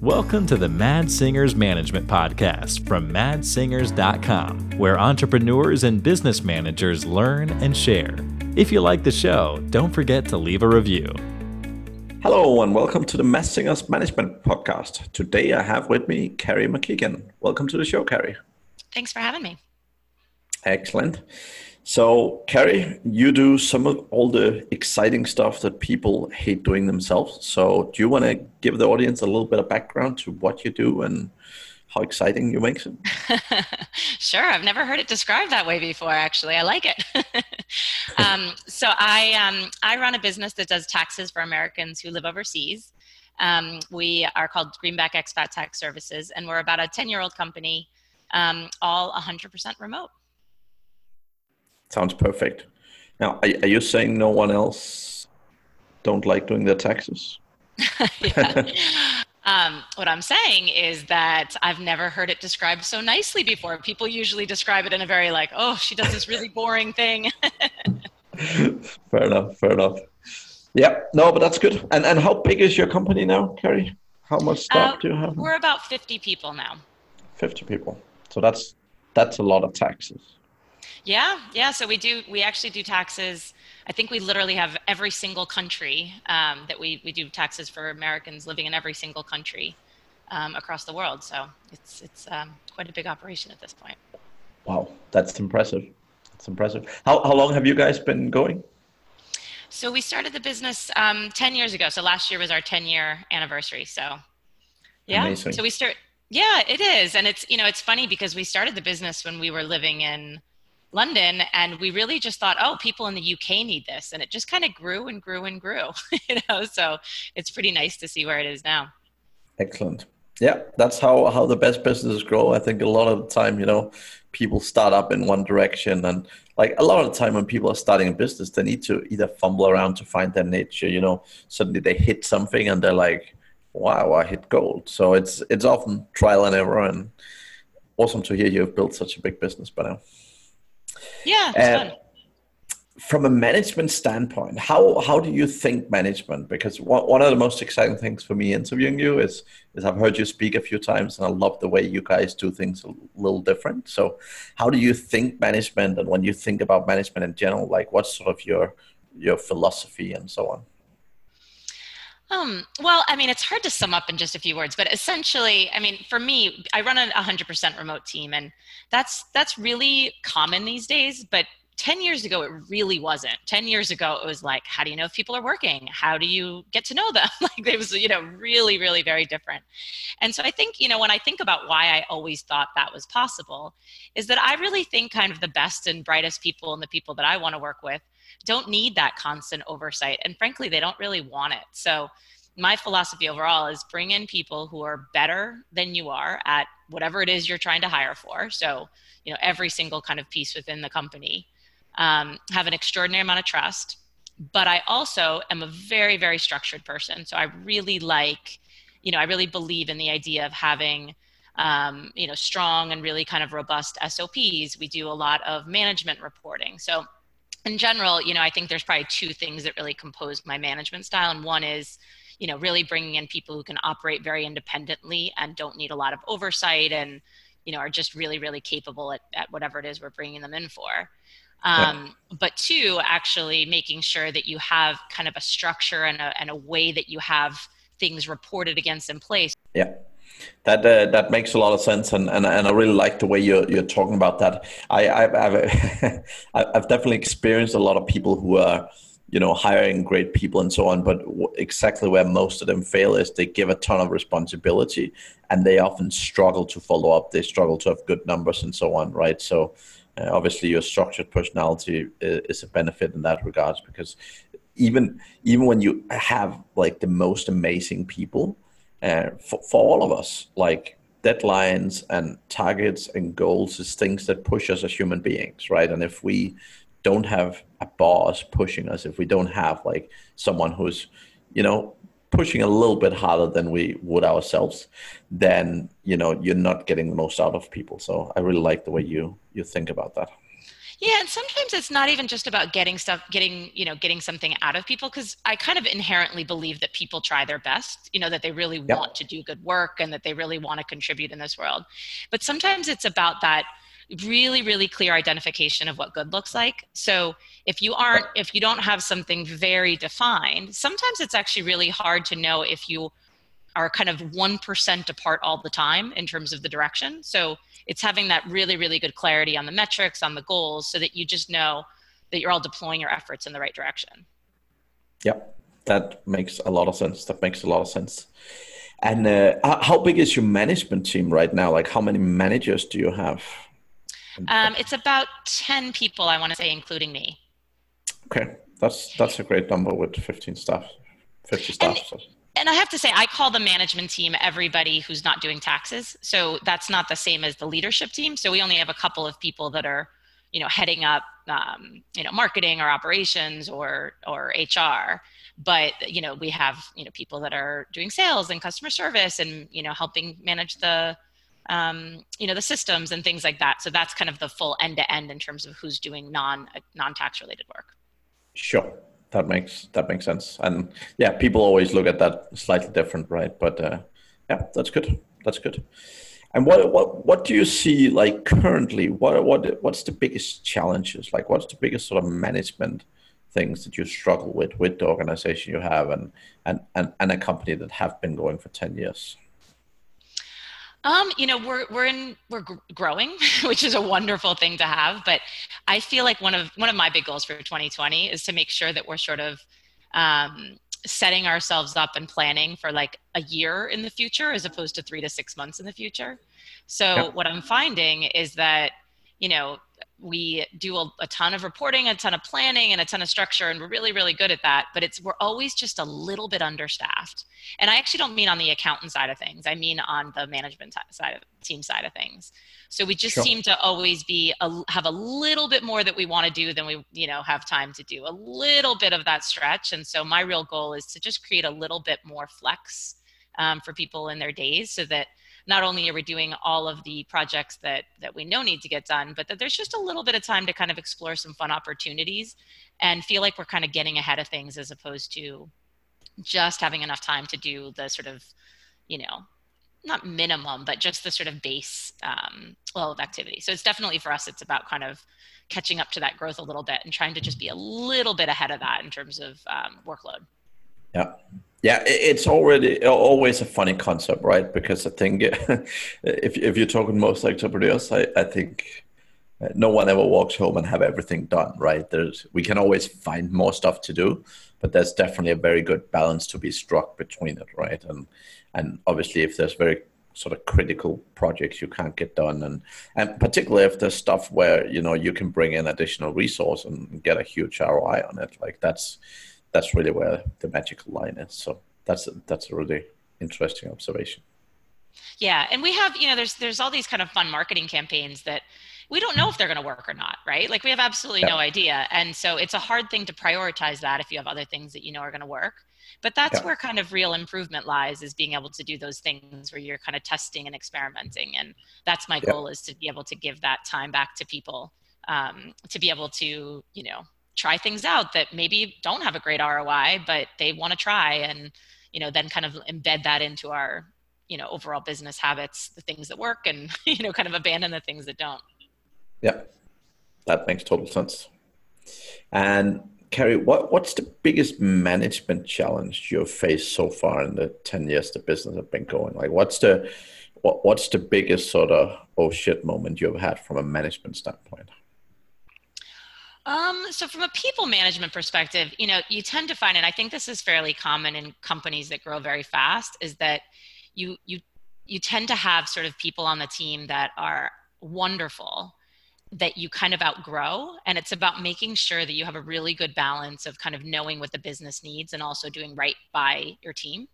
Welcome to the Mads Singers Management Podcast from madssingers.com, where entrepreneurs and business managers learn and share. If you like the show, don't forget to leave a review. Hello, and welcome to the Mads Singers Management Podcast. Today I have with me Carrie McKeegan. Welcome to the show, Carrie. Thanks for having me. Excellent. So, Carrie, you do some of all the exciting stuff that people hate doing themselves. So, do you want to give the audience a little bit of background to what you do and how exciting you make it? sure. I've never heard it described that way before, actually. I like it. um, so, I, um, I run a business that does taxes for Americans who live overseas. Um, we are called Greenback Expat Tax Services, and we're about a 10 year old company, um, all 100% remote. Sounds perfect. Now, are, are you saying no one else don't like doing their taxes? um, what I'm saying is that I've never heard it described so nicely before. People usually describe it in a very like, oh, she does this really boring thing. fair enough. Fair enough. Yeah. No, but that's good. And and how big is your company now, Carrie? How much staff uh, do you have? We're about 50 people now. 50 people. So that's that's a lot of taxes. Yeah, yeah. So we do. We actually do taxes. I think we literally have every single country um, that we we do taxes for Americans living in every single country um, across the world. So it's it's um, quite a big operation at this point. Wow, that's impressive. That's impressive. How how long have you guys been going? So we started the business um, ten years ago. So last year was our ten year anniversary. So yeah. Amazing. So we start. Yeah, it is, and it's you know it's funny because we started the business when we were living in London, and we really just thought, oh, people in the UK need this, and it just kind of grew and grew and grew. you know, so it's pretty nice to see where it is now. Excellent. Yeah, that's how how the best businesses grow. I think a lot of the time, you know, people start up in one direction, and like a lot of the time when people are starting a business, they need to either fumble around to find their niche. You know, suddenly they hit something and they're like, "Wow, I hit gold." So it's it's often trial and error, and awesome to hear you have built such a big business by now. Yeah, uh, from a management standpoint, how how do you think management? Because one, one of the most exciting things for me interviewing you is is I've heard you speak a few times, and I love the way you guys do things a little different. So, how do you think management, and when you think about management in general, like what's sort of your your philosophy and so on? Um, well, I mean, it's hard to sum up in just a few words, but essentially, I mean, for me, I run a 100% remote team, and that's that's really common these days. But 10 years ago, it really wasn't. 10 years ago, it was like, how do you know if people are working? How do you get to know them? like, it was, you know, really, really very different. And so I think, you know, when I think about why I always thought that was possible, is that I really think kind of the best and brightest people and the people that I want to work with don't need that constant oversight. And frankly, they don't really want it. So my philosophy overall is bring in people who are better than you are at whatever it is you're trying to hire for. So, you know, every single kind of piece within the company. Um, have an extraordinary amount of trust. But I also am a very, very structured person. So I really like, you know, I really believe in the idea of having um, you know, strong and really kind of robust SOPs. We do a lot of management reporting. So in general, you know, I think there's probably two things that really compose my management style. And one is, you know, really bringing in people who can operate very independently and don't need a lot of oversight and, you know, are just really, really capable at, at whatever it is we're bringing them in for. Um, yeah. But two, actually making sure that you have kind of a structure and a, and a way that you have things reported against in place. Yeah that uh, that makes a lot of sense, and, and, and I really like the way you're you're talking about that. I I've, I've, I've definitely experienced a lot of people who are you know hiring great people and so on, but exactly where most of them fail is they give a ton of responsibility, and they often struggle to follow up. They struggle to have good numbers and so on, right? So. Uh, obviously, your structured personality is, is a benefit in that regards because even even when you have like the most amazing people, uh, for, for all of us, like deadlines and targets and goals is things that push us as human beings, right? And if we don't have a boss pushing us, if we don't have like someone who's, you know, pushing a little bit harder than we would ourselves, then you know you're not getting the most out of people. So I really like the way you you think about that. Yeah, and sometimes it's not even just about getting stuff, getting, you know, getting something out of people because I kind of inherently believe that people try their best, you know, that they really yep. want to do good work and that they really want to contribute in this world. But sometimes it's about that really really clear identification of what good looks like so if you aren't if you don't have something very defined sometimes it's actually really hard to know if you are kind of 1% apart all the time in terms of the direction. So it's having that really really good clarity on the metrics on the goals so that you just know that you're all deploying your efforts in the right direction. Yep. That makes a lot of sense. That makes a lot of sense. And uh, how big is your management team right now? Like how many managers do you have? Um, it's about 10 people i want to say including me. Okay. That's that's a great number with 15 staff 50 staff and, so and I have to say, I call the management team everybody who's not doing taxes. So that's not the same as the leadership team. So we only have a couple of people that are, you know, heading up, um, you know, marketing or operations or or HR. But you know, we have you know people that are doing sales and customer service and you know helping manage the um, you know the systems and things like that. So that's kind of the full end to end in terms of who's doing non non tax related work. Sure that makes that makes sense. And yeah, people always look at that slightly different, right? But uh, yeah, that's good. That's good. And what what what do you see like currently? What what what's the biggest challenges? Like, what's the biggest sort of management things that you struggle with with the organization you have and and and, and a company that have been going for ten years? Um, you know, we're we're in we're growing, which is a wonderful thing to have. But I feel like one of one of my big goals for 2020 is to make sure that we're sort of um, setting ourselves up and planning for like a year in the future as opposed to three to six months in the future. So what I'm finding is that you know we do a, a, ton of reporting a ton of planning and a ton of structure and we're really really good at that but it's we're always just a little bit understaffed. And i actually don't mean on the accountant side of things i mean on the management side of team side of things. So we just sure. seem to always be a, have a little bit more that we want to do than we you know have time to do. A little bit of that stretch and so my real goal is to just create a little bit more flex um, for people in their days so that not only are we doing all of the projects that that we know need to get done but that there's just a little bit of time to kind of explore some fun opportunities and feel like we're kind of getting ahead of things as opposed to just having enough time to do the sort of you know not minimum but just the sort of base um, level of activity. So it's definitely for us it's about kind of catching up to that growth a little bit and trying to just be a little bit ahead of that in terms of um, workload. Yeah yeah, it's already always a funny concept, right? Because I think if if you're talking most entrepreneurs, I, I think uh, no one ever walks home and have everything done, right? There's we can always find more stuff to do, but there's definitely a very good balance to be struck between it, right? And and obviously, if there's very sort of critical projects you can't get done, and and particularly if there's stuff where you know you can bring in additional resource and get a huge ROI on it, like that's that's really where the magical line is. So that's a, that's a really interesting observation. Yeah, and we have you know there's there's all these kind of fun marketing campaigns that we don't know if they're going to work or not, right? Like we have absolutely yeah. no idea, and so it's a hard thing to prioritize that if you have other things that you know are going to work. But that's yeah. where kind of real improvement lies is being able to do those things where you're kind of testing and experimenting, and that's my yeah. goal is to be able to give that time back to people um, to be able to you know try things out that maybe don't have a great ROI, but they want to try and, you know, then kind of embed that into our, you know, overall business habits, the things that work and, you know, kind of abandon the things that don't. Yeah, that makes total sense. And Carrie, what, what's the biggest management challenge you've faced so far in the 10 years the business has been going? Like what's the, what, what's the biggest sort of, oh shit moment you've had from a management standpoint? Um, so from a people management perspective, you know, you tend to find, and I think this is fairly common in companies that grow very fast, is that you you you tend to have sort of people on the team that are wonderful that you kind of outgrow and it's about making sure that you have a really good balance of kind of knowing what the business needs and also doing right by your team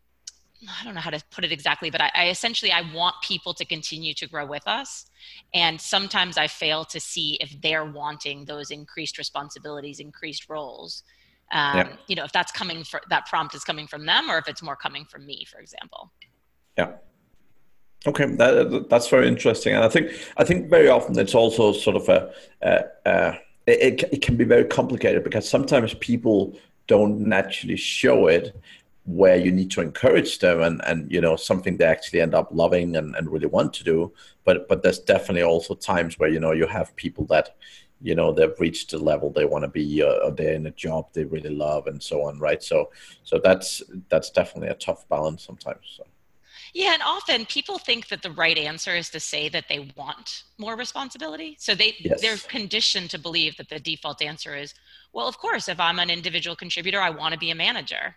I don't know how to put it exactly, but I, I, essentially I want people to continue to grow with us, and sometimes I fail to see if they're wanting those increased responsibilities, increased roles. Um, yeah. You know, if that's coming for that prompt is coming from them, or if it's more coming from me, for example. Yeah. Okay, that, that's very interesting, and I think I think very often it's also sort of a, a, a it, it can be very complicated because sometimes people don't naturally show it where you need to encourage them and, and you know something they actually end up loving and, and really want to do but but there's definitely also times where you know you have people that you know they've reached the level they want to be uh, or they're in a job they really love and so on right so so that's that's definitely a tough balance sometimes so. Yeah, and often people think that the right answer is to say that they want more responsibility. So they yes. they're conditioned to believe that the default answer is, well, of course, if I'm an individual contributor, I want to be a manager.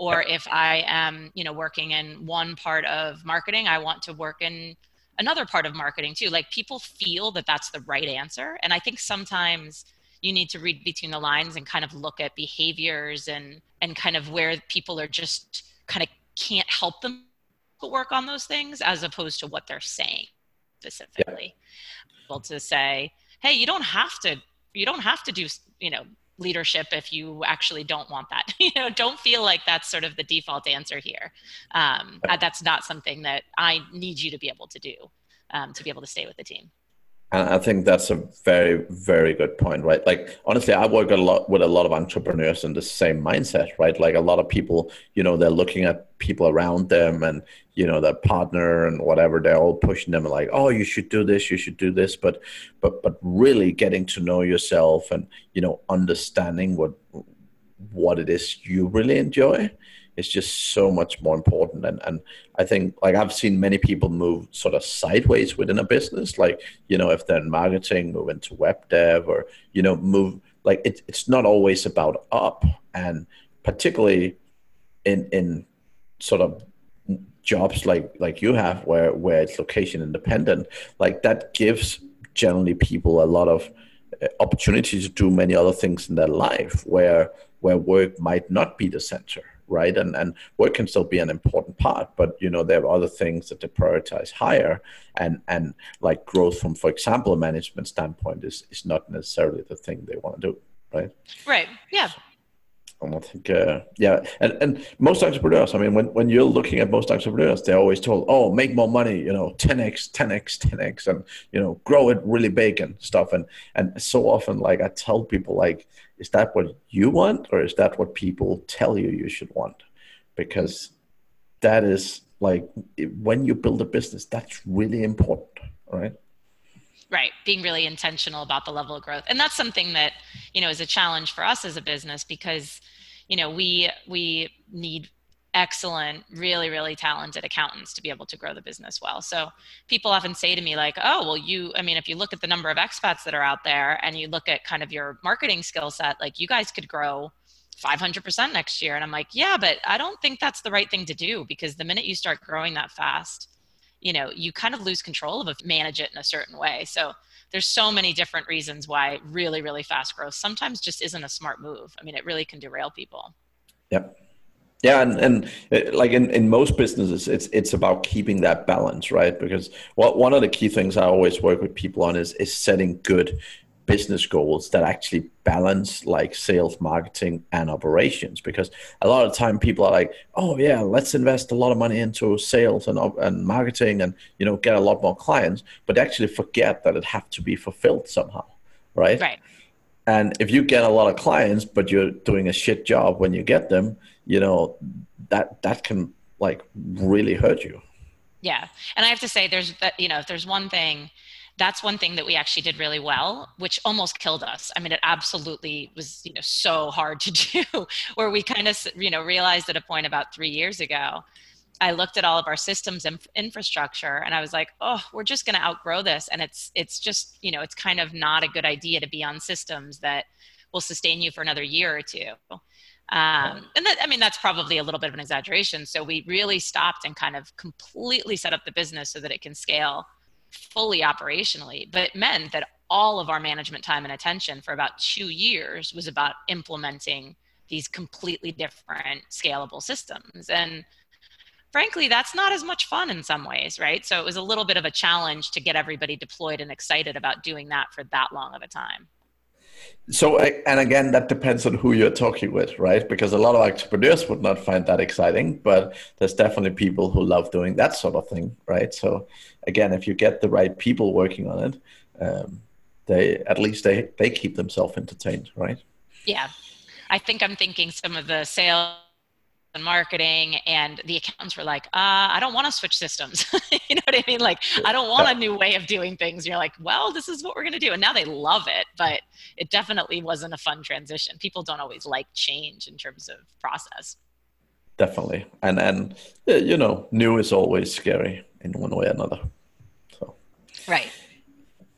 Or if I am, you know, working in one part of marketing, I want to work in another part of marketing too. Like people feel that that's the right answer, and I think sometimes you need to read between the lines and kind of look at behaviors and and kind of where people are just kind of can't help them work on those things as opposed to what they're saying specifically. Yeah. To say, hey, you don't have to, you don't have to do, you know, leadership if you actually don't want that. you know, don't feel like that's sort of the default answer here. Um, that's not something that I need you to be able to do um, to be able to stay with the team. And I think that's a very, very good point, right? Like, honestly, I work a lot with a lot of entrepreneurs in the same mindset, right? Like, a lot of people, you know, they're looking at people around them and, you know, their partner and whatever, they're all pushing them like, oh, you should do this, you should do this. But, but, but really getting to know yourself and, you know, understanding what, what it is you really enjoy is just so much more important. And and I think like I've seen many people move sort of sideways within a business, like you know if they're in marketing, move into web dev, or you know move like it, it's not always about up, and particularly in in sort of jobs like like you have where where it's location independent like that gives generally people a lot of uh, opportunities to do many other things in their life where where work might not be the center right? And and work can still be an important part, but you know there are other things that they prioritize higher, and and like growth from, for example, a management standpoint is is not necessarily the thing they want to do, right? Right. Yeah. And I think, uh, yeah, and, and most entrepreneurs, I mean, when, when you're looking at most entrepreneurs, they're always told, oh, make more money, you know, 10x, 10x, 10x, and, you know, grow it really big and stuff. And, and so often, like, I tell people, like, is that what you want or is that what people tell you you should want? Because that is like when you build a business that's really important right? Right being really intentional about the level of growth. And that's something that you know is a challenge for us as a business because you know we we need excellent, really, really talented accountants to be able to grow the business well. So people often say to me, like, oh, well, you, I mean, if you look at the number of expats that are out there and you look at kind of your marketing skill set, like you guys could grow 500% next year. And I'm like, yeah, but I don't think that's the right thing to do because the minute you start growing that fast, you know, you kind of lose control of manage it in a certain way. So there's so many different reasons why really, really fast growth sometimes just isn't a smart move. I mean, it really can derail people. Yep. Yeah, and, and uh, like in, in most businesses, it's it's about keeping that balance, right? Because what one of the key things I always work with people on is is setting good business goals that actually balance like sales, marketing, and operations. Because a lot of time people are like, "Oh yeah, let's invest a lot of money into sales and and marketing, and you know get a lot more clients," but actually forget that it have to be fulfilled somehow, right? Right. And if you get a lot of clients, but you're doing a shit job when you get them, you know, that that can like really hurt you. Yeah. And I have to say there's that, you know, if there's one thing, that's one thing that we actually did really well, which almost killed us. I mean, it absolutely was, you know, so hard to do where we kind of, you know, realized at a point about three years ago I looked at all of our systems and infrastructure and I was like, oh, we're just going to outgrow this. And it's, it's just, you know, it's kind of not a good idea to be on systems that will sustain you for another year or two. Um, and that, I mean, that's probably a little bit of an exaggeration. So we really stopped and kind of completely set up the business so that it can scale fully operationally. But it meant that all of our management time and attention for about two years was about implementing these completely different scalable systems. And frankly, that's not as much fun in some ways, right? So it was a little bit of a challenge to get everybody deployed and excited about doing that for that long of a time. So, and again, that depends on who you're talking with, right? Because a lot of entrepreneurs would not find that exciting, but there's definitely people who love doing that sort of thing, right? So, again, if you get the right people working on it, um, they at least they they keep themselves entertained, right? Yeah, I think I'm thinking some of the sales and marketing and the accountants were like uh, i don't want to switch systems. You know what i mean? Like i don't want a new way of doing things. You're like well this is what we're going to do. And now they love it but it definitely wasn't a fun transition. People don't always like change in terms of process. Definitely. And and you know new is always scary in one way or another. So. Right.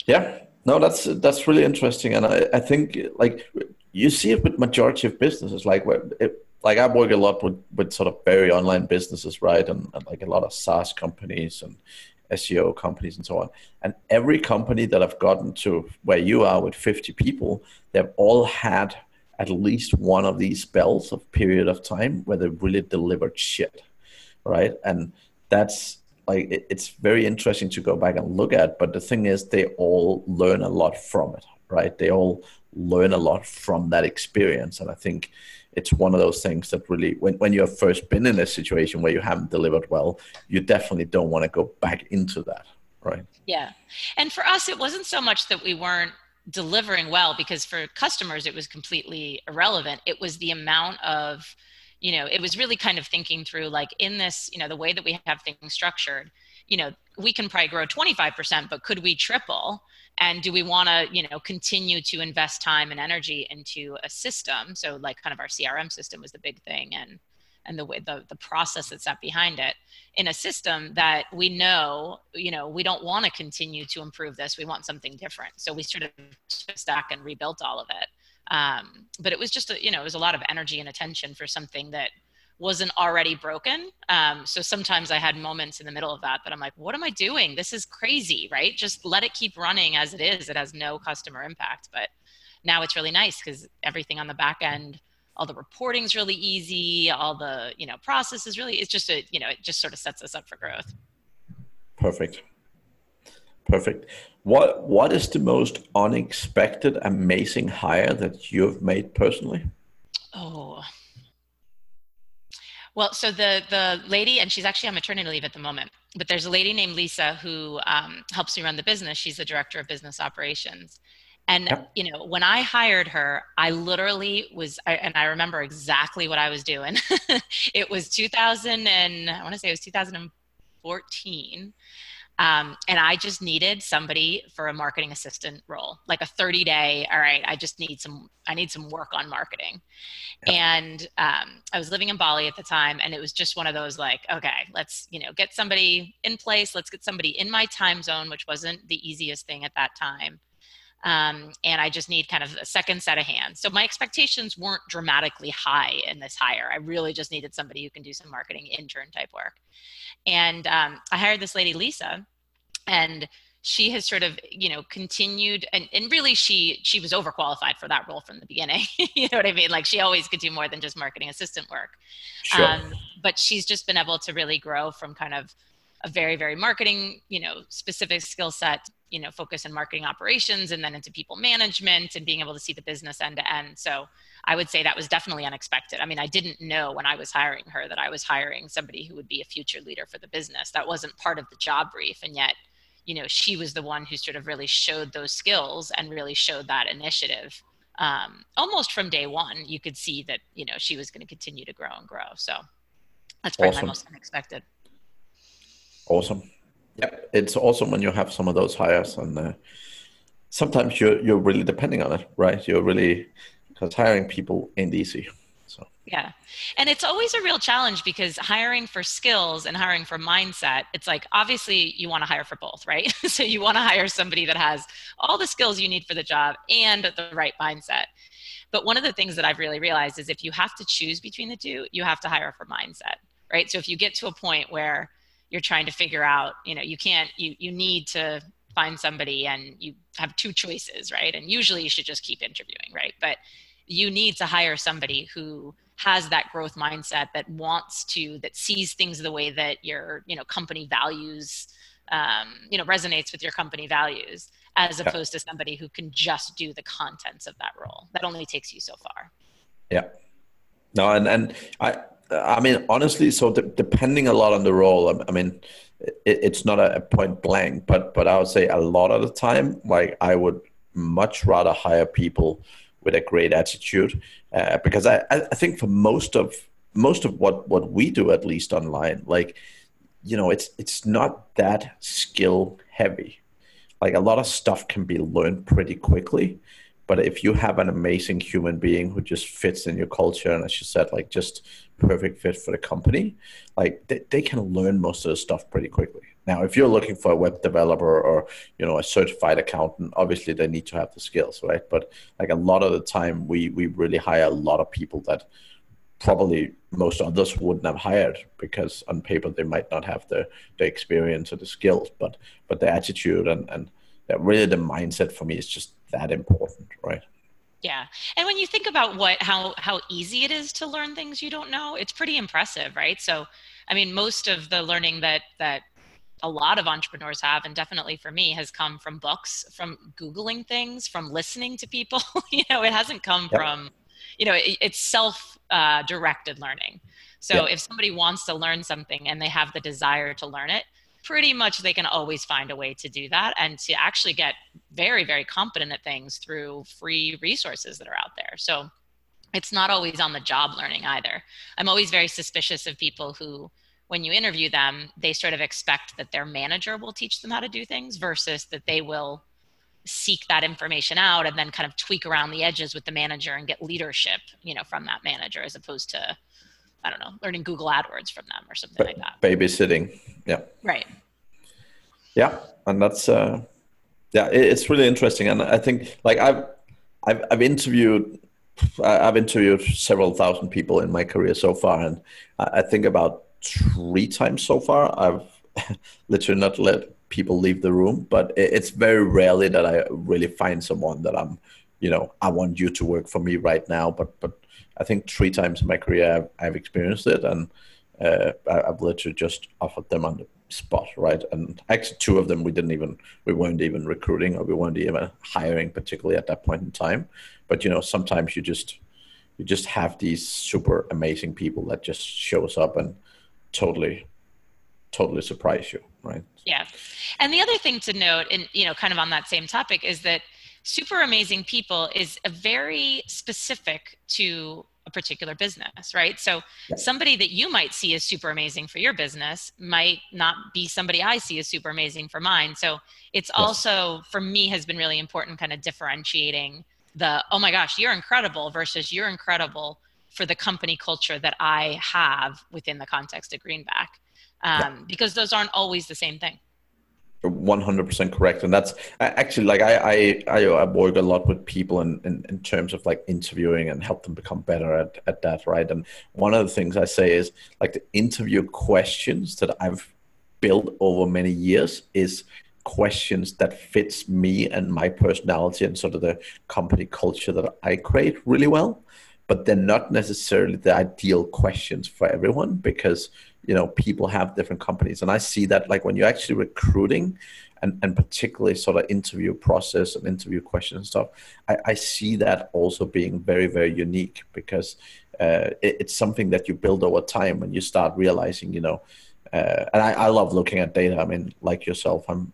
Yeah. No that's that's really interesting. And i, I think like you see it with majority of businesses like it, like I work a lot with, with sort of very online businesses, right? And, and, like a lot of SaaS companies and SEO companies and so on. And every company that I've gotten to where you are with 50 people, they've all had at least one of these spells of period of time where they really delivered shit, right? And that's like it, it's very interesting to go back and look at. But the thing is, they all learn a lot from it, right? They all learn a lot from that experience, and I think it's one of those things that really when, when you have first been in a situation where you haven't delivered well you definitely don't want to go back into that right? Yeah. And for us it wasn't so much that we weren't delivering well because for customers it was completely irrelevant. It was the amount of you know it was really kind of thinking through like in this you know the way that we have things structured you know we can probably grow 25% but could we triple? And do we want to you know continue to invest time and energy into a system? So like kind of our crm system was the big thing and and the way the, the process that's up behind it in a system that we know you know we don't want to continue to improve this. We want something different. So we sort of stack and rebuilt all of it. Um, but it was just a, you know it was a lot of energy and attention for something that wasn't already broken. Um, so sometimes I had moments in the middle of that that I'm like, what am I doing? This is crazy, right? Just let it keep running as it is. It has no customer impact. But now it's really nice because everything on the back end, all the reporting is really easy. All the you know process is really. It's just a you know it just sort of sets us up for growth. Perfect. Perfect. What what is the most unexpected, amazing hire that you've made personally? Oh, well, so the the lady, and she's actually on maternity leave at the moment, but there's a lady named Lisa who um, helps me run the business. She's the director of business operations. And yep. you know, when I hired her, I literally was, I, and I remember exactly what I was doing. it was 2000 and I want to say it was 2014, um, and I just needed somebody for a marketing assistant role, like a 30 day, all right, I just need some, I need some work on marketing. And um, I was living in Bali at the time and it was just one of those like, okay, let's, you know, get somebody in place. Let's get somebody in my time zone, which wasn't the easiest thing at that time. Um, and I just need kind of a second set of hands. So my expectations weren't dramatically high in this hire. I really just needed somebody who can do some marketing intern type work. And um, I hired this lady, Lisa, and she has sort of you know continued and, and really she she was overqualified for that role from the beginning you know what i mean like she always could do more than just marketing assistant work sure. Um, but she's just been able to really grow from kind of a very very marketing you know specific skill set you know focus in marketing operations and then into people management and being able to see the business end to end. So i would say that was definitely unexpected. I mean i didn't know when i was hiring her that i was hiring somebody who would be a future leader for the business. That wasn't part of the job brief. And yet you know she was the one who sort of really showed those skills and really showed that initiative um, almost from day one. You could see that you know she was going to continue to grow and grow. So that's probably awesome. my most unexpected. Awesome Yep, it's awesome when you have some of those hires, and uh, sometimes you're you're really depending on it, right? You're really because hiring people ain't easy. So yeah, and it's always a real challenge because hiring for skills and hiring for mindset, it's like obviously you want to hire for both, right? so you want to hire somebody that has all the skills you need for the job and the right mindset. But one of the things that I've really realized is if you have to choose between the two, you have to hire for mindset, right? So if you get to a point where you're trying to figure out you know you can't you you need to find somebody and you have two choices right? And usually you should just keep interviewing right? But you need to hire somebody who has that growth mindset that wants to that sees things the way that your you know company values um, you know resonates with your company values as opposed to somebody who can just do the contents of that role. That only takes you so far. Yeah. No and and i I mean, honestly, so de- depending a lot on the role, I mean, it, it's not a, point blank, but but I would say a lot of the time, like I would much rather hire people with a great attitude uh, because I, I think for most of most of what what we do at least online like you know it's it's not that skill heavy. Like a lot of stuff can be learned pretty quickly but if you have an amazing human being who just fits in your culture and as you said like just perfect fit for the company like they, they can learn most of the stuff pretty quickly. Now if you're looking for a web developer or you know a certified accountant obviously they need to have the skills right? But like a lot of the time we we really hire a lot of people that probably most others wouldn't have hired because on paper they might not have the the experience or the skills but but the attitude and and really the mindset for me is just that important right? Yeah. And when you think about what how how easy it is to learn things you don't know it's pretty impressive right? So i mean most of the learning that that a lot of entrepreneurs have and definitely for me has come from books from googling things from listening to people. You know it hasn't come yep. from you know it, it's self uh, directed learning. So yep. if somebody wants to learn something and they have the desire to learn it pretty much they can always find a way to do that and to actually get very very competent at things through free resources that are out there. So it's not always on the job learning either. I'm always very suspicious of people who when you interview them they sort of expect that their manager will teach them how to do things versus that they will seek that information out and then kind of tweak around the edges with the manager and get leadership you know from that manager as opposed to I don't know, learning Google AdWords from them or something like that. Babysitting. Yeah. Right. Yeah. And that's, uh, yeah, it's really interesting. And I think like I've, I've, I've interviewed, I've interviewed several thousand people in my career so far. And I think about three times so far, I've literally not let people leave the room, but it's very rarely that I really find someone that I'm, you know, I want you to work for me right now, but, but I think three times in my career I've, I've experienced it, and uh, I've literally just offered them on the spot, right? And actually, two of them we didn't even we weren't even recruiting or we weren't even hiring, particularly at that point in time. But you know, sometimes you just you just have these super amazing people that just shows up and totally totally surprise you, right? Yeah, and the other thing to note, and you know, kind of on that same topic, is that super amazing people is a very specific to a particular business, right? So somebody that you might see as super amazing for your business might not be somebody I see as super amazing for mine. So it's yes. also for me has been really important kind of differentiating the oh my gosh, you're incredible versus you're incredible for the company culture that I have within the context of Greenback. Um, yeah. because those aren't always the same thing. 100% correct. And that's actually like I, I i work a lot with people in, in, in terms of like interviewing and help them become better at, at that right? And one of the things i say is like the interview questions that i've built over many years is questions that fits me and my personality and sort of the company culture that i create really well. But they're not necessarily the ideal questions for everyone because you know people have different companies. And i see that like when you're actually recruiting and, and particularly sort of interview process and interview questions and stuff i, I see that also being very very unique because uh, it, it's something that you build over time when you start realizing you know uh, and I, I love looking at data. I mean like yourself i'm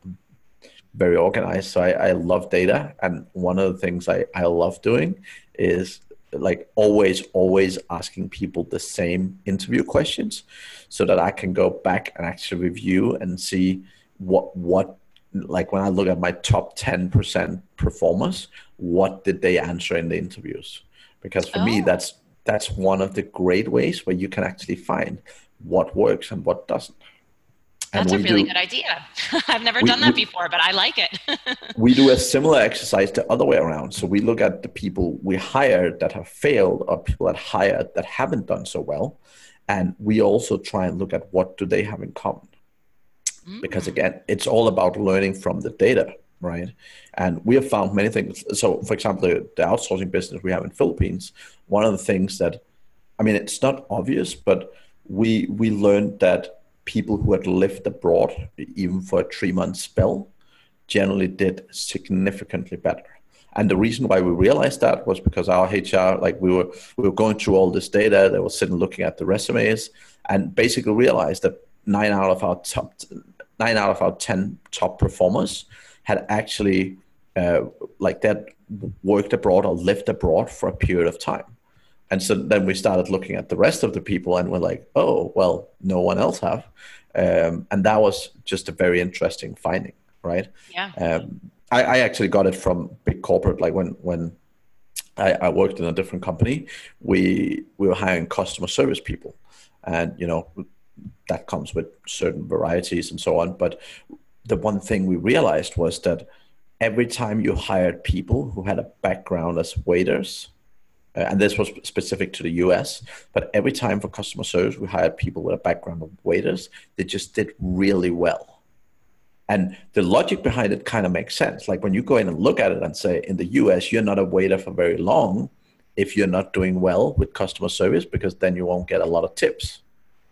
very organized so I, I love data. And one of the things I, I love doing is like always always asking people the same interview questions so that i can go back and actually review and see what what like when i look at my top 10% performers what did they answer in the interviews because for oh. me that's that's one of the great ways where you can actually find what works and what doesn't that's a really do, good idea. I've never we, done that we, before, but I like it. we do a similar exercise the other way around. So we look at the people we hired that have failed or people that hired that haven't done so well. And we also try and look at what do they have in common. Mm. Because again, it's all about learning from the data, right? And we have found many things. So for example, the, the outsourcing business we have in Philippines, one of the things that, I mean, it's not obvious, but we we learned that people who had lived abroad, even for a three month spell, generally did significantly better. And the reason why we realized that was because our HR, like we were, we were going through all this data, they were sitting looking at the resumes, and basically realized that nine out of our top, nine out of our ten top performers had actually uh, like that worked abroad or lived abroad for a period of time. And so then we started looking at the rest of the people and we're like, oh, well, no one else have. Um, and that was just a very interesting finding, right? Yeah. Um, I, I, actually got it from big corporate, like when, when I, I worked in a different company, we, we were hiring customer service people. And, you know, that comes with certain varieties and so on. But the one thing we realized was that every time you hired people who had a background as waiters, uh, and this was specific to the US, but every time for customer service, we hired people with a background of waiters, they just did really well. And the logic behind it kind of makes sense. Like when you go in and look at it and say, in the US, you're not a waiter for very long if you're not doing well with customer service, because then you won't get a lot of tips.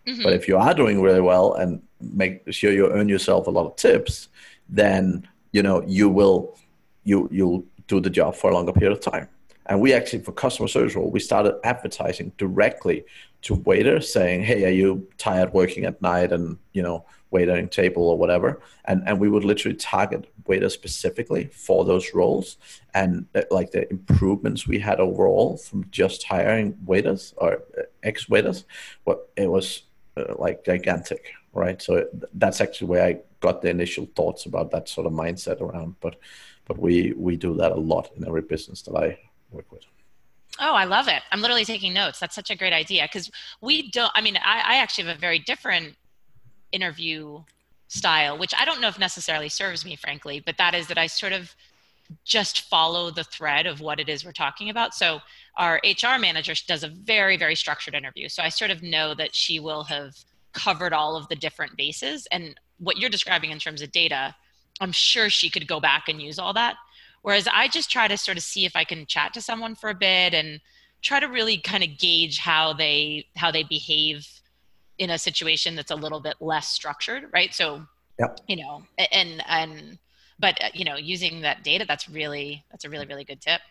Mm-hmm. But if you are doing really well and make sure you earn yourself a lot of tips, then you know you will you you'll do the job for a longer period of time. And we actually, for customer service role, we started advertising directly to waiters saying, Hey, are you tired working at night and, you know, waitering table or whatever? And, and we would literally target waiters specifically for those roles. And uh, like the improvements we had overall from just hiring waiters or uh, ex waiters, it was uh, like gigantic, right? So that's actually where I got the initial thoughts about that sort of mindset around. But, but we, we do that a lot in every business that I Oh, I love it. I'm literally taking notes. That's such a great idea because we don't, I mean, I, I actually have a very different interview style, which I don't know if necessarily serves me, frankly, but that is that I sort of just follow the thread of what it is we're talking about. So our HR manager does a very, very structured interview. So I sort of know that she will have covered all of the different bases. And what you're describing in terms of data, I'm sure she could go back and use all that. Whereas I just try to sort of see if I can chat to someone for a bit and try to really kind of gauge how they how they behave in a situation that's a little bit less structured, right? So, yep. you know, and and but uh, you know, using that data, that's really that's a really really good tip.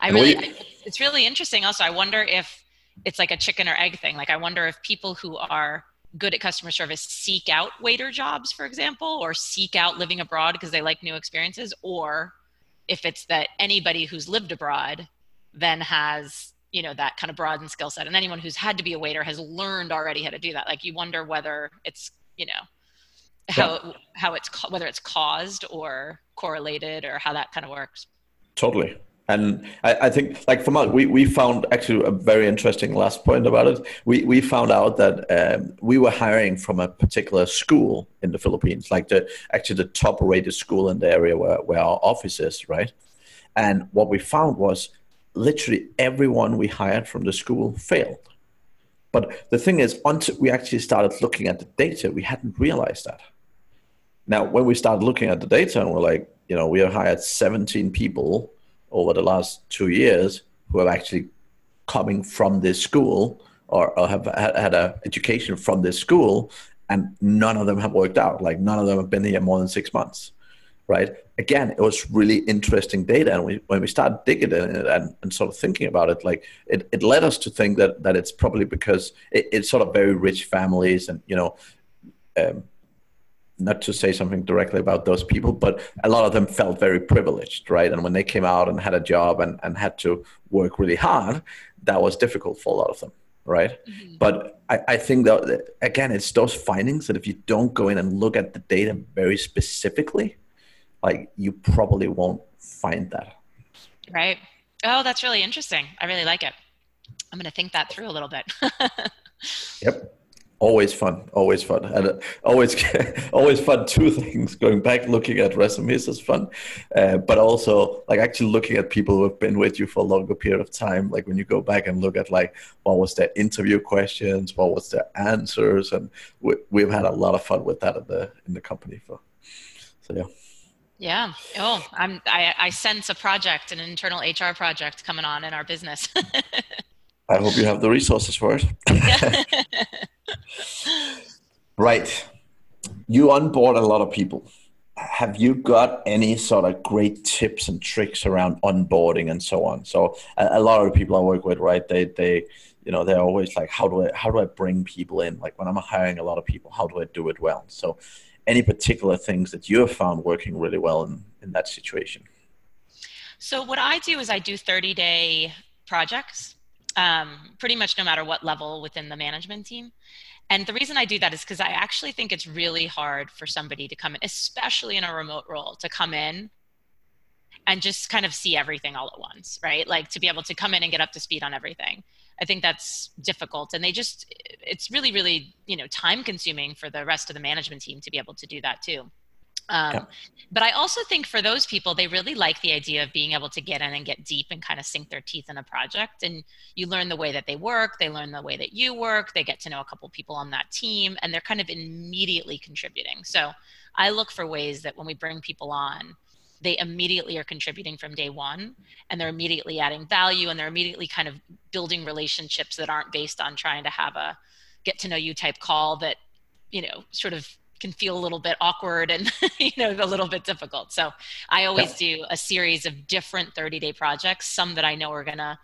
I really, I, it's really interesting. Also, I wonder if it's like a chicken or egg thing. Like, I wonder if people who are good at customer service seek out waiter jobs, for example, or seek out living abroad because they like new experiences, or if it's that anybody who's lived abroad then has you know that kind of broadened skill set. And anyone who's had to be a waiter has learned already how to do that. Like you wonder whether it's you know how yeah. how it's whether it's caused or correlated or how that kind of works. Totally and I, I, think, like from us, we, we found actually a very interesting last point about it. We, we found out that um, we were hiring from a particular school in the Philippines, like the actually the top rated school in the area where, where our office is, right? And what we found was literally everyone we hired from the school failed. But the thing is, until we actually started looking at the data, we hadn't realized that. Now, when we started looking at the data and we're like, you know, we have hired 17 people over the last two years who are actually coming from this school or, or have had, had an education from this school and none of them have worked out. Like none of them have been here more than six months right? Again it was really interesting data and we, when we started digging in it and, and sort of thinking about it like it, it led us to think that that it's probably because it, it's sort of very rich families and you know um, not to say something directly about those people, but a lot of them felt very privileged, right? And when they came out and had a job and, and had to work really hard, that was difficult for a lot of them, right? Mm-hmm. But I, I think that, again, it's those findings that if you don't go in and look at the data very specifically, like you probably won't find that. Right. Oh, that's really interesting. I really like it. I'm going to think that through a little bit. yep always fun always fun and uh, always always fun two things going back looking at resumes is fun uh, but also like actually looking at people who have been with you for a longer period of time like when you go back and look at like what was their interview questions what was their answers and we, we've had a lot of fun with that in the in the company for so yeah yeah. Oh, I'm. I, I sense a project, an internal HR project coming on in our business. I hope you have the resources for it. Right. You onboard a lot of people. Have you got any sort of great tips and tricks around onboarding and so on? So a, a lot of the people I work with, right? They they you know they're always like, how do I how do I bring people in? Like when I'm hiring a lot of people, how do I do it well? So any particular things that you have found working really well in, in that situation? So what I do is I do 30 day projects, um, pretty much no matter what level within the management team. And the reason I do that is because I actually think it's really hard for somebody to come in, especially in a remote role, to come in and just kind of see everything all at once, right? Like to be able to come in and get up to speed on everything. I think that's difficult. And they just, it's really, really, you know, time consuming for the rest of the management team to be able to do that too. Um, yeah. But I also think for those people, they really like the idea of being able to get in and get deep and kind of sink their teeth in a project. And you learn the way that they work, they learn the way that you work, they get to know a couple people on that team, and they're kind of immediately contributing. So I look for ways that when we bring people on, they immediately are contributing from day one and they're immediately adding value and they're immediately kind of building relationships that aren't based on trying to have a get to know you type call that you know sort of can feel a little bit awkward and you know a little bit difficult. So i always do a series of different 30 day projects some that i know are going to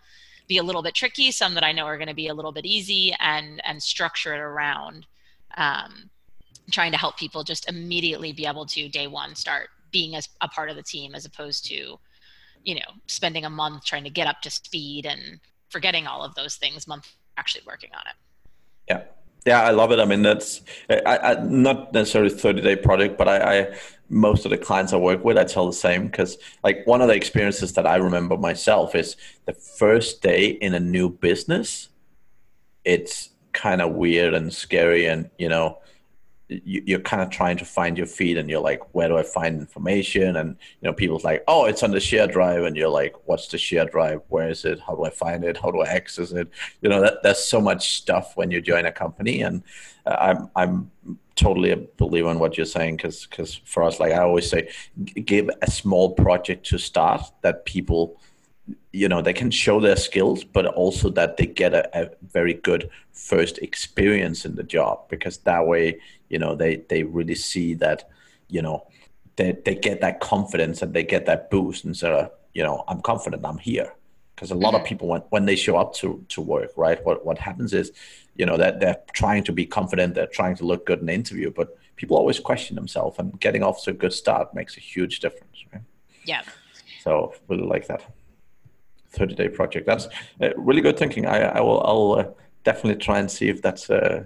be a little bit tricky some that i know are going to be a little bit easy and and structure it around um, trying to help people just immediately be able to day one start being as a part of the team as opposed to you know spending a month trying to get up to speed and forgetting all of those things month actually working on it. Yeah yeah, I love it. I mean, that's I, I, not necessarily thirty day project, but I, I, most of the clients I work with, I tell the same because like one of the experiences that I remember myself is the first day in a new business. It's kind of weird and scary, and you know, you're kind of trying to find your feet and you're like where do i find information? And you know people's like oh it's on the share drive. And you're like what's the share drive? Where is it? How do i find it? How do i access it? You know that, there's so much stuff when you join a company. And uh, i'm i'm totally a believer in what you're saying because because for us like i always say give a small project to start that people you know they can show their skills but also that they get a, a, very good first experience in the job. Because that way you know they they really see that you know they, they get that confidence and they get that boost and so you know i'm confident i'm here because a lot of mm-hmm. people when, when they show up to to work right what what happens is you know that they're, trying to be confident they're trying to look good in the interview but people always question themselves and getting off to a good start makes a huge difference right yeah so really like that 30 day project. That's uh, really good thinking. I, I will I'll uh, definitely try and see if that's a,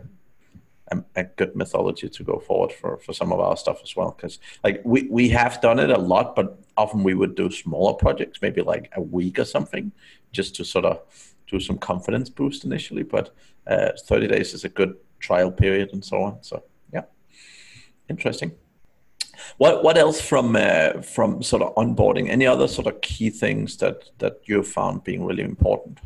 a, a, good mythology to go forward for, for some of our stuff as well. Because like we, we have done it a lot, but often we would do smaller projects, maybe like a week or something, just to sort of do some confidence boost initially. But uh, 30 days is a good trial period and so on. So yeah, interesting. What what else from uh, from sort of onboarding? Any other sort of key things that that you found being really important?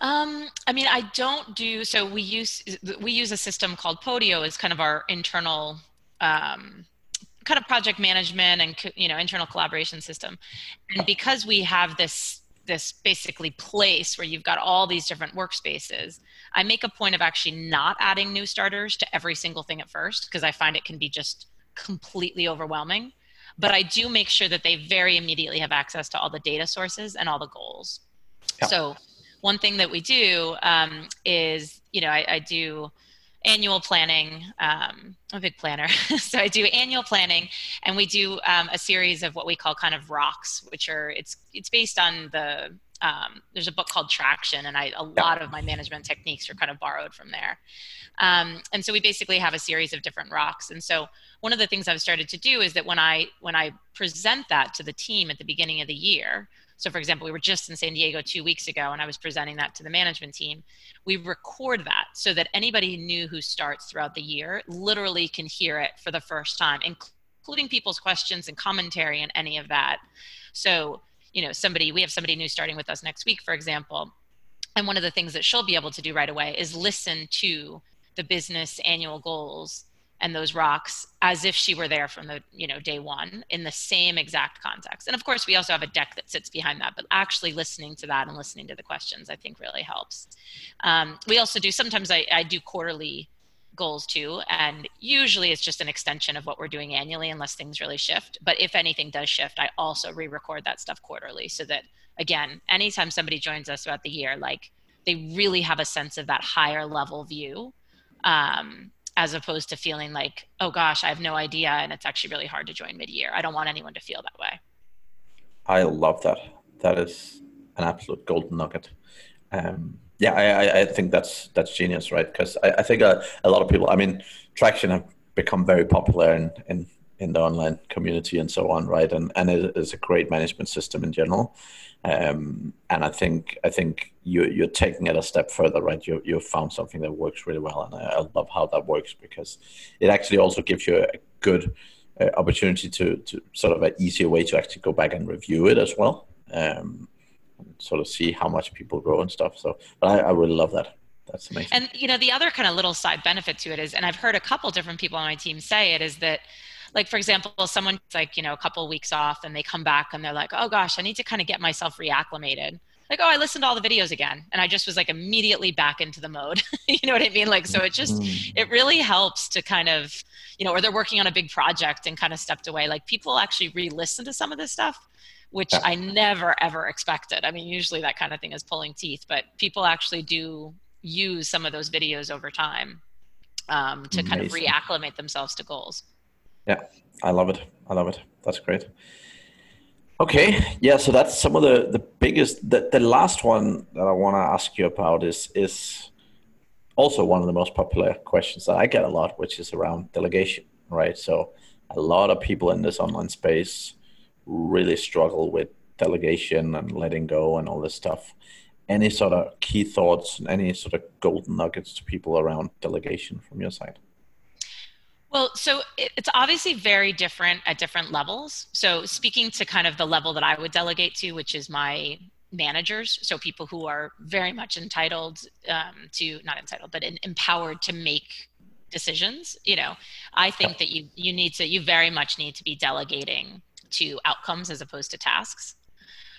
Um, I mean, I don't do so. We use we use a system called Podio as kind of our internal um, kind of project management and you know internal collaboration system. And because we have this this basically place where you've got all these different workspaces, I make a point of actually not adding new starters to every single thing at first because I find it can be just completely overwhelming. But I do make sure that they very immediately have access to all the data sources and all the goals. Yeah. So, one thing that we do um, is, you know, I, I do annual planning. Um, I'm a big planner, so I do annual planning, and we do um, a series of what we call kind of rocks, which are it's it's based on the um, there's a book called Traction, and I a lot of my management techniques are kind of borrowed from there. Um, and so we basically have a series of different rocks. And so one of the things I've started to do is that when I when I present that to the team at the beginning of the year, so for example, we were just in San Diego two weeks ago, and I was presenting that to the management team. We record that so that anybody new who starts throughout the year literally can hear it for the first time, including people's questions and commentary and any of that. So you know somebody we have somebody new starting with us next week for example and one of the things that she'll be able to do right away is listen to the business annual goals and those rocks as if she were there from the you know day one in the same exact context. And of course we also have a deck that sits behind that but actually listening to that and listening to the questions i think really helps. Um, we also do sometimes I, I do quarterly goals too and usually it's just an extension of what we're doing annually unless things really shift. But if anything does shift i also re-record that stuff quarterly so that again anytime somebody joins us throughout the year like they really have a sense of that higher level view um, as opposed to feeling like, oh gosh, I have no idea, and it's actually really hard to join mid-year. I don't want anyone to feel that way. I love that. That is an absolute golden nugget. Um, yeah, I, I think that's that's genius, right? Because I, I, think a, a lot of people, I mean, Traction have become very popular in, in, in the online community and so on, right? And and it is a great management system in general. Um, and I think I think you you're taking it a step further, right? You you've found something that works really well, and I, I love how that works because it actually also gives you a good uh, opportunity to to sort of an easier way to actually go back and review it as well, um, sort of see how much people grow and stuff. So, but I, I really love that. That's amazing. And you know, the other kind of little side benefit to it is, and I've heard a couple different people on my team say it, is that like for example someone's like you know a couple of weeks off and they come back and they're like oh gosh i need to kind of get myself reacclimated. Like oh i listened to all the videos again. And i just was like immediately back into the mode. You know what i mean? Like so it just mm. it really helps to kind of you know or they're working on a big project and kind of stepped away. Like people actually re-listen to some of this stuff which i never ever expected. I mean usually that kind of thing is pulling teeth but people actually do use some of those videos over time um, to Amazing. kind of reacclimate themselves to goals yeah, I love it. I love it. That's great. Okay, yeah. So that's some of the the biggest. The, the last one that I want to ask you about is is also one of the most popular questions that I get a lot, which is around delegation. Right. So a lot of people in this online space really struggle with delegation and letting go and all this stuff. Any sort of key thoughts, and any sort of golden nuggets to people around delegation from your side? Well, so it's obviously very different at different levels. So, speaking to kind of the level that I would delegate to, which is my managers, so people who are very much entitled um, to, not entitled, but in, empowered to make decisions. You know, I think that you you need to, you very much need to be delegating to outcomes as opposed to tasks.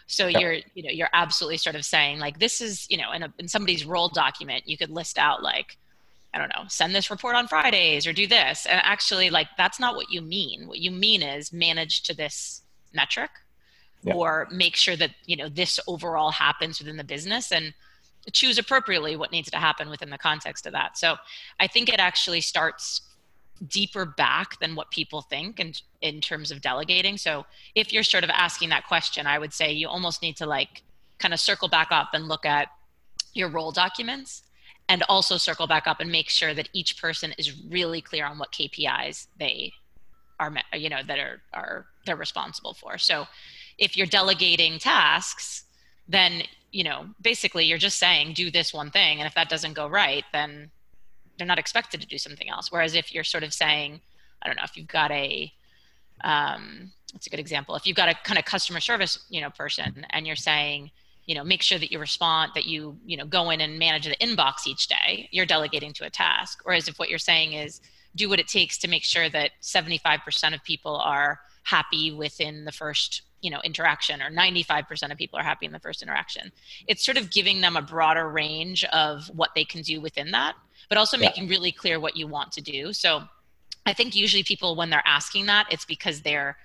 So you're, you know, you're absolutely sort of saying like this is, you know, in a in somebody's role document, you could list out like I don't know, send this report on Fridays or do this. And actually, like, that's not what you mean. What you mean is manage to this metric yeah. or make sure that, you know, this overall happens within the business and choose appropriately what needs to happen within the context of that. So I think it actually starts deeper back than what people think in, in terms of delegating. So if you're sort of asking that question, I would say you almost need to like kind of circle back up and look at your role documents and also circle back up and make sure that each person is really clear on what KPIs they are, you know, that are, are they're responsible for. So if you're delegating tasks, then, you know, basically you're just saying, do this one thing. And if that doesn't go right, then they're not expected to do something else. Whereas if you're sort of saying, I don't know, if you've got a, um, that's a good example. If you've got a kind of customer service, you know, person and you're saying, you know make sure that you respond that you you know go in and manage the inbox each day you're delegating to a task whereas if what you're saying is do what it takes to make sure that 75% of people are happy within the first you know interaction or 95% of people are happy in the first interaction it's sort of giving them a broader range of what they can do within that but also yeah. making really clear what you want to do so i think usually people when they're asking that it's because they're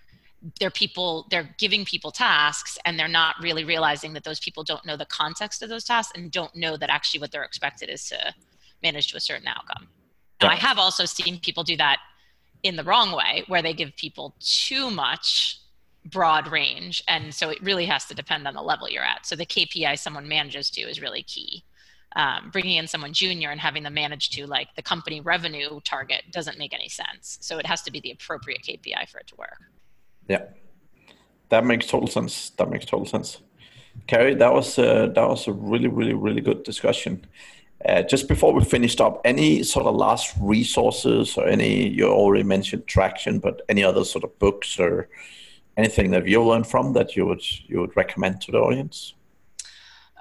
they're people they're giving people tasks and they're not really realizing that those people don't know the context of those tasks and don't know that actually what they're expected is to manage to a certain outcome. Now, i have also seen people do that in the wrong way where they give people too much broad range. And so it really has to depend on the level you're at. So the kpi someone manages to is really key. Um, bringing in someone junior and having them manage to like the company revenue target doesn't make any sense. So it has to be the appropriate kpi for it to work yeah, that makes total sense. That makes total sense. Carrie, that was uh, that was a really, really, really good discussion. Uh, just before we finished up, any sort of last resources or any you already mentioned traction, but any other sort of books or anything that you learned from that you would you would recommend to the audience?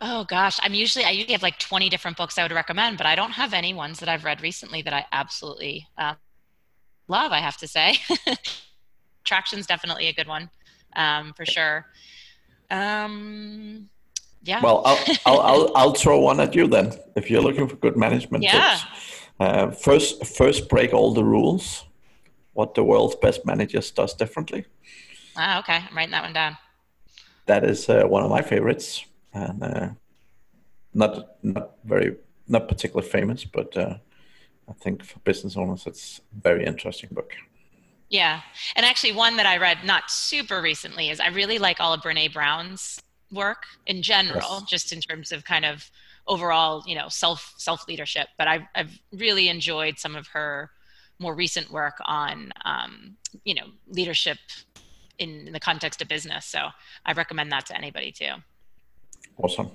Oh gosh, I'm usually I usually have like 20 different books I would recommend, but I don't have any ones that I've read recently that I absolutely um, love. I have to say. Traction's definitely a good one um, for sure. Um, yeah. Well, I'll, I'll, I'll, I'll, throw one at you then. If you're looking for good management yeah. tips, uh, first, first break all the rules. What the world's best managers does differently. Ah, okay. I'm writing that one down. That is uh, one of my favorites, and uh, not not very not particularly famous, but uh, I think for business owners, it's a very interesting book. Yeah. And actually, one that I read not super recently is I really like all of Brene Brown's work in general, yes. just in terms of kind of overall, you know, self self leadership. But I've I've really enjoyed some of her more recent work on, um, you know, leadership in, in the context of business. So I recommend that to anybody too. Awesome.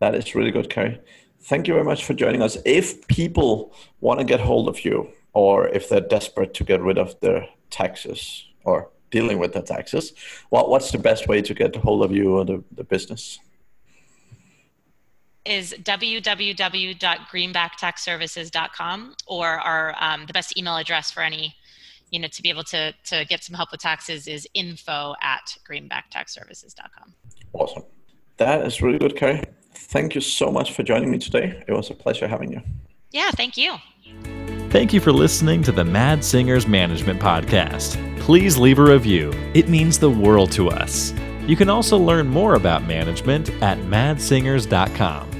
That is really good, Carrie. Thank you very much for joining us. If people want to get hold of you, or if they're desperate to get rid of their taxes or dealing with their taxes, what, what's the best way to get a hold of you or the, the business? is www.greenbacktaxservices.com or our um, the best email address for any you know to be able to to get some help with taxes is info at greenbacktaxservices.com awesome. That is really good carrie. Thank you so much for joining me today. It was a pleasure having you. Yeah thank you Thank you for listening to the Mads Singers Management Podcast. Please leave a review, it means the world to us. You can also learn more about management at madssingers.com.